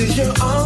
is your own.